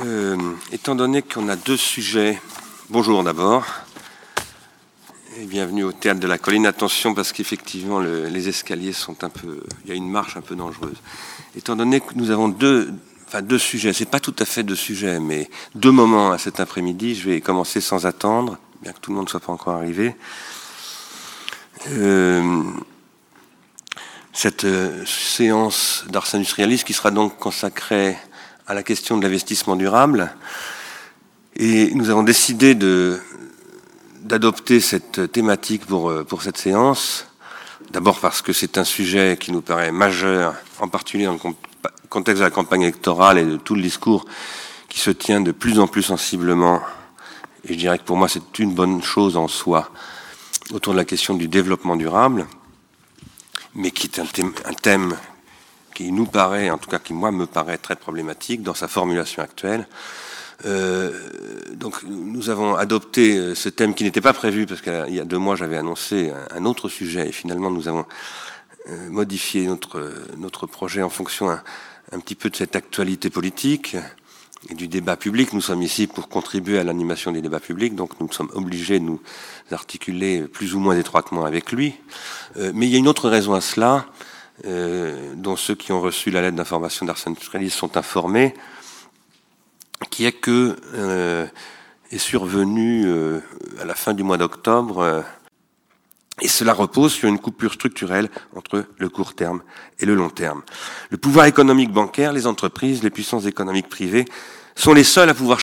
Euh, étant donné qu'on a deux sujets, bonjour d'abord, et bienvenue au théâtre de la colline. Attention parce qu'effectivement les escaliers sont un peu, il y a une marche un peu dangereuse. Étant donné que nous avons deux, enfin deux sujets, c'est pas tout à fait deux sujets, mais deux moments à cet après-midi. Je vais commencer sans attendre, bien que tout le monde ne soit pas encore arrivé. Euh, cette euh, séance d'Ars Industrialis qui sera donc consacrée à la question de l'investissement durable. Et nous avons décidé d'adopter cette thématique pour, euh, pour cette séance. D'abord parce que c'est un sujet qui nous paraît majeur, en particulier dans le contexte de la campagne électorale et de tout le discours qui se tient de plus en plus sensiblement. Et je dirais que pour moi, c'est une bonne chose en soi autour de la question du développement durable, mais qui est un thème qui nous paraît, en tout cas qui moi me paraît très problématique dans sa formulation actuelle. Euh, donc nous avons adopté euh, ce thème qui n'était pas prévu parce qu'il y a deux mois j'avais annoncé un autre sujet et finalement nous avons euh, modifié notre notre projet en fonction un, petit peu de cette actualité politique et du débat public. Nous sommes ici pour contribuer à l'animation des débats publics, donc nous sommes obligés de nous articuler plus ou moins étroitement avec lui. mais il y a une autre raison à cela, euh, dont ceux qui ont reçu la lettre d'information d'Arsène Trellis sont informés, qui est que euh, est survenu euh, à la fin du mois d'octobre, euh, et cela repose sur une coupure structurelle entre le court terme et le long terme. Le pouvoir économique bancaire, les entreprises, les puissances économiques privées sont les seuls à pouvoir